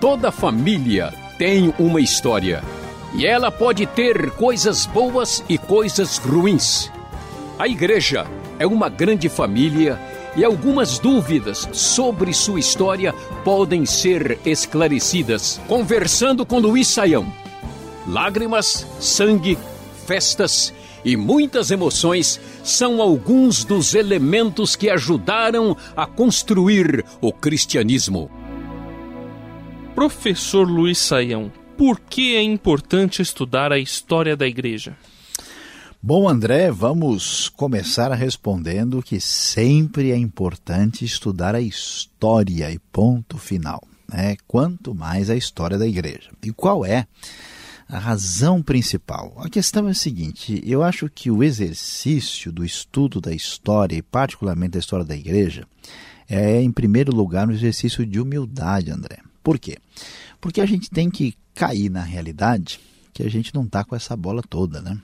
Toda família tem uma história. E ela pode ter coisas boas e coisas ruins. A igreja é uma grande família e algumas dúvidas sobre sua história podem ser esclarecidas conversando com Luiz Saião. Lágrimas, sangue, festas e muitas emoções são alguns dos elementos que ajudaram a construir o cristianismo. Professor Luiz Saião, por que é importante estudar a história da igreja? Bom, André, vamos começar respondendo que sempre é importante estudar a história e ponto final. Né? Quanto mais a história da igreja. E qual é a razão principal? A questão é a seguinte: eu acho que o exercício do estudo da história, e particularmente da história da igreja, é, em primeiro lugar, um exercício de humildade, André. Por quê? Porque a gente tem que cair na realidade que a gente não está com essa bola toda, né?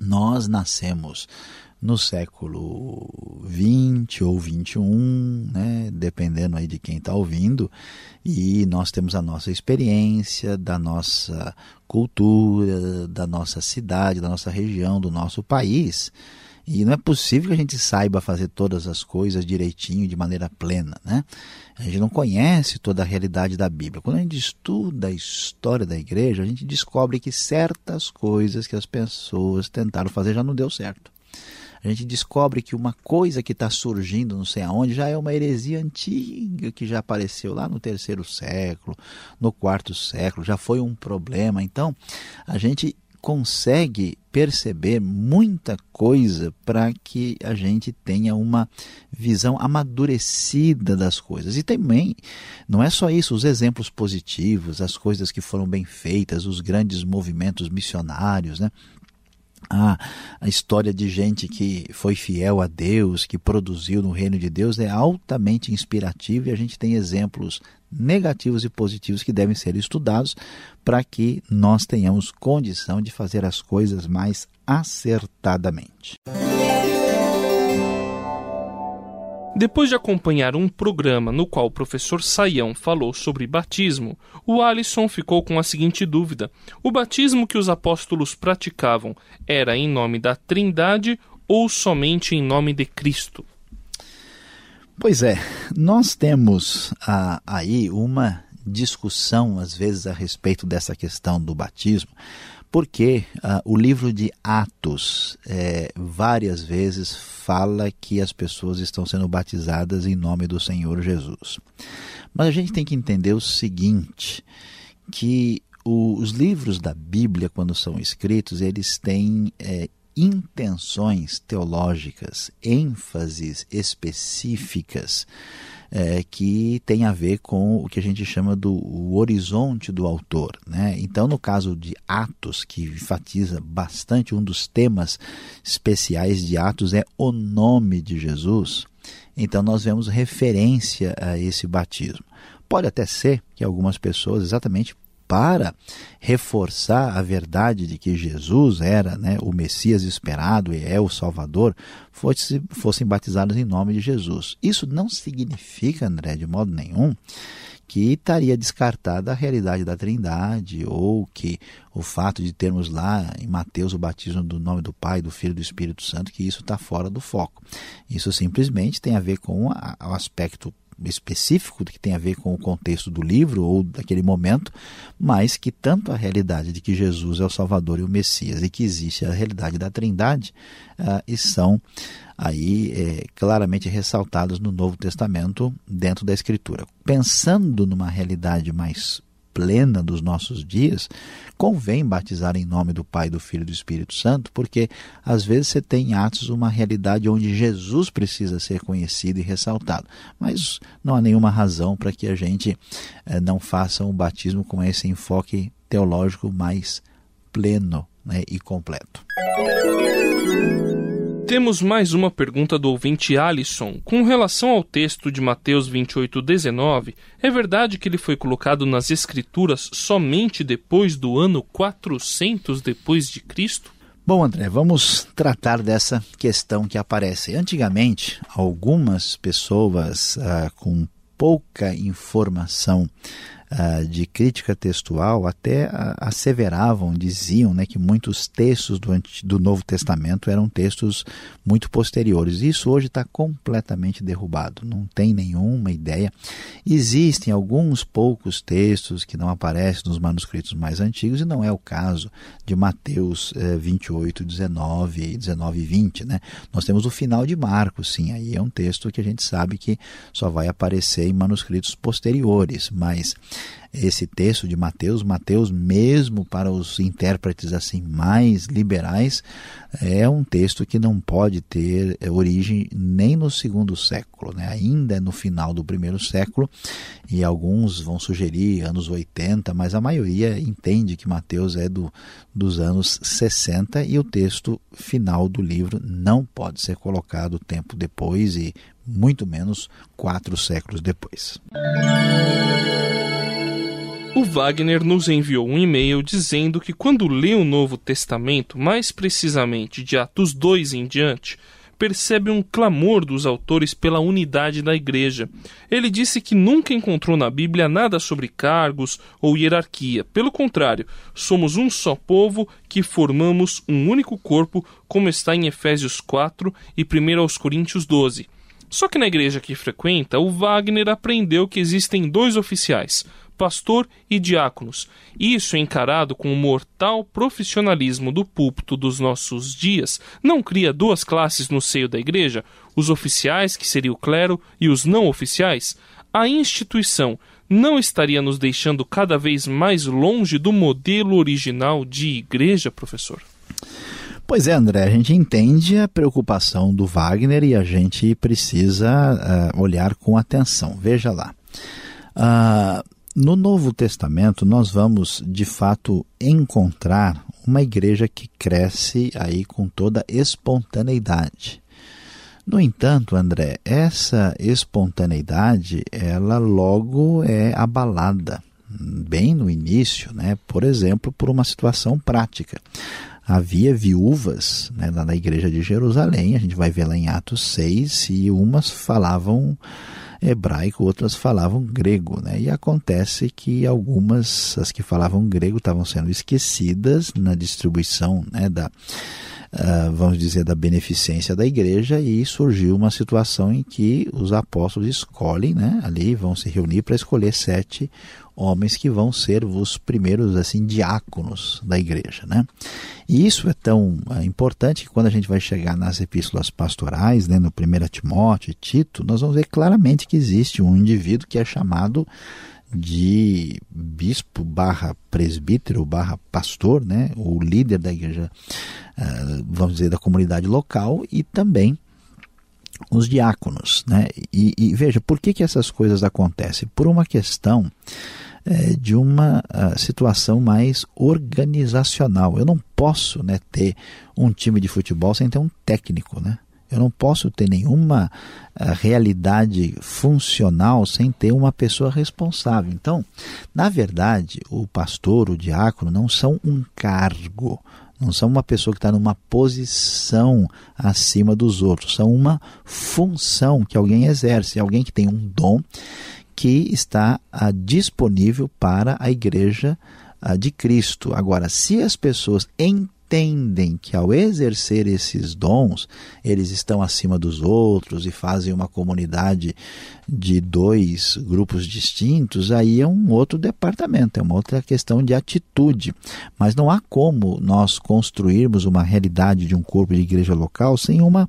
Nós nascemos no século 20 ou 21, né, dependendo aí de quem está ouvindo, e nós temos a nossa experiência da nossa cultura, da nossa cidade, da nossa região, do nosso país. E não é possível que a gente saiba fazer todas as coisas direitinho, de maneira plena, né? A gente não conhece toda a realidade da Bíblia. Quando a gente estuda a história da igreja, a gente descobre que certas coisas que as pessoas tentaram fazer já não deu certo. A gente descobre que uma coisa que está surgindo não sei aonde já é uma heresia antiga que já apareceu lá no terceiro século, no quarto século, já foi um problema. Então, a gente consegue perceber muita coisa para que a gente tenha uma visão amadurecida das coisas. E também, não é só isso, os exemplos positivos, as coisas que foram bem feitas, os grandes movimentos missionários, né? A, a história de gente que foi fiel a Deus, que produziu no reino de Deus, é altamente inspirativa e a gente tem exemplos negativos e positivos que devem ser estudados para que nós tenhamos condição de fazer as coisas mais acertadamente. Depois de acompanhar um programa no qual o professor Saião falou sobre batismo, o Alisson ficou com a seguinte dúvida: o batismo que os apóstolos praticavam era em nome da Trindade ou somente em nome de Cristo? Pois é, nós temos ah, aí uma discussão, às vezes, a respeito dessa questão do batismo, porque uh, o livro de Atos é, várias vezes fala que as pessoas estão sendo batizadas em nome do Senhor Jesus. Mas a gente tem que entender o seguinte, que os livros da Bíblia, quando são escritos, eles têm é, intenções teológicas, ênfases específicas é, que tem a ver com o que a gente chama do horizonte do autor. Né? Então, no caso de Atos, que enfatiza bastante um dos temas especiais de Atos é o nome de Jesus, então nós vemos referência a esse batismo. Pode até ser que algumas pessoas, exatamente para reforçar a verdade de que Jesus era né, o Messias esperado e é o Salvador, fosse, fossem batizados em nome de Jesus. Isso não significa, André, de modo nenhum, que estaria descartada a realidade da Trindade ou que o fato de termos lá em Mateus o batismo do nome do Pai, do Filho e do Espírito Santo, que isso está fora do foco. Isso simplesmente tem a ver com o aspecto específico que tem a ver com o contexto do livro ou daquele momento, mas que tanto a realidade de que Jesus é o Salvador e o Messias e que existe a realidade da Trindade uh, e são aí é, claramente ressaltadas no Novo Testamento dentro da Escritura. Pensando numa realidade mais plena dos nossos dias, convém batizar em nome do Pai, do Filho e do Espírito Santo, porque às vezes você tem em Atos uma realidade onde Jesus precisa ser conhecido e ressaltado. Mas não há nenhuma razão para que a gente eh, não faça um batismo com esse enfoque teológico mais pleno né, e completo. Temos mais uma pergunta do ouvinte Alisson. Com relação ao texto de Mateus 28:19, é verdade que ele foi colocado nas escrituras somente depois do ano 400 depois de Cristo? Bom, André, vamos tratar dessa questão que aparece. Antigamente, algumas pessoas ah, com pouca informação uh, de crítica textual até uh, asseveravam, diziam né, que muitos textos do, do Novo Testamento eram textos muito posteriores. Isso hoje está completamente derrubado, não tem nenhuma ideia. Existem alguns poucos textos que não aparecem nos manuscritos mais antigos, e não é o caso de Mateus eh, 28, 19, 19 e 20. Né? Nós temos o final de Marcos, sim, aí é um texto que a gente sabe que só vai aparecer em manuscritos posteriores, mas esse texto de Mateus, Mateus mesmo para os intérpretes assim mais liberais, é um texto que não pode ter origem nem no segundo século, né? ainda é no final do primeiro século, e alguns vão sugerir anos 80, mas a maioria entende que Mateus é do, dos anos 60 e o texto final do livro não pode ser colocado tempo depois e muito menos quatro séculos depois. O Wagner nos enviou um e-mail dizendo que quando lê o Novo Testamento, mais precisamente de Atos 2 em diante, percebe um clamor dos autores pela unidade da igreja. Ele disse que nunca encontrou na Bíblia nada sobre cargos ou hierarquia. Pelo contrário, somos um só povo que formamos um único corpo, como está em Efésios 4 e 1 aos Coríntios 12. Só que na igreja que frequenta, o Wagner aprendeu que existem dois oficiais, pastor e diáconos. Isso encarado com o mortal profissionalismo do púlpito dos nossos dias, não cria duas classes no seio da igreja, os oficiais, que seria o clero, e os não oficiais? A instituição não estaria nos deixando cada vez mais longe do modelo original de igreja, professor? Pois é, André, a gente entende a preocupação do Wagner e a gente precisa uh, olhar com atenção. Veja lá. Uh, no Novo Testamento, nós vamos de fato encontrar uma igreja que cresce aí com toda espontaneidade. No entanto, André, essa espontaneidade, ela logo é abalada, bem no início, né? por exemplo, por uma situação prática. Havia viúvas né, na igreja de Jerusalém, a gente vai ver lá em Atos 6, e umas falavam hebraico, outras falavam grego, né? E acontece que algumas, as que falavam grego, estavam sendo esquecidas na distribuição né, da, vamos dizer, da beneficência da igreja e surgiu uma situação em que os apóstolos escolhem, né, ali vão se reunir para escolher sete homens que vão ser os primeiros assim diáconos da igreja, né? E isso é tão é, importante que quando a gente vai chegar nas epístolas pastorais, né, no 1 Timóteo e Tito, nós vamos ver claramente que existe um indivíduo que é chamado de bispo barra presbítero barra pastor, né, o líder da igreja, uh, vamos dizer, da comunidade local e também os diáconos. Né? E, e, veja, por que, que essas coisas acontecem? Por uma questão é, de uma uh, situação mais organizacional. Eu não posso né, ter um time de futebol sem ter um técnico. Né? Eu não posso ter nenhuma uh, realidade funcional sem ter uma pessoa responsável. Então, na verdade, o pastor, o diácono, não são um cargo, não são uma pessoa que está numa posição acima dos outros, são uma função que alguém exerce, alguém que tem um dom que está ah, disponível para a igreja ah, de Cristo. Agora, se as pessoas entendem que ao exercer esses dons, eles estão acima dos outros e fazem uma comunidade de dois grupos distintos, aí é um outro departamento, é uma outra questão de atitude. Mas não há como nós construirmos uma realidade de um corpo de igreja local sem uma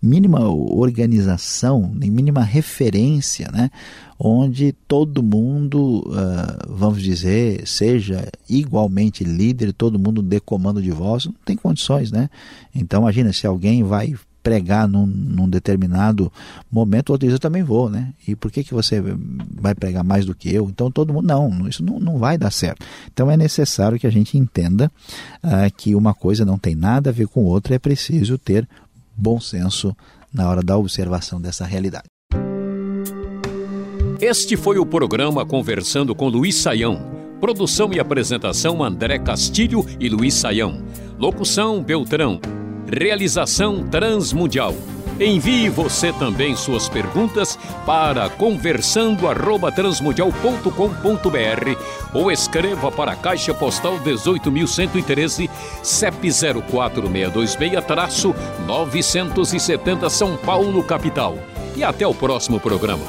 mínima organização, nem mínima referência, né? Onde todo mundo, uh, vamos dizer, seja igualmente líder, todo mundo dê comando de voz, não tem condições, né? Então, imagina se alguém vai pregar num, num determinado momento, outro diz, eu também vou, né? E por que, que você vai pregar mais do que eu? Então todo mundo, não, isso não, não vai dar certo. Então é necessário que a gente entenda uh, que uma coisa não tem nada a ver com outra, é preciso ter bom senso na hora da observação dessa realidade. Este foi o programa Conversando com Luiz Saião. Produção e apresentação André Castilho e Luiz Saião. Locução Beltrão. Realização Transmundial. Envie você também suas perguntas para conversando@transmundial.com.br ou escreva para a Caixa Postal 18.113, CEP 04626-970 São Paulo, capital. E até o próximo programa.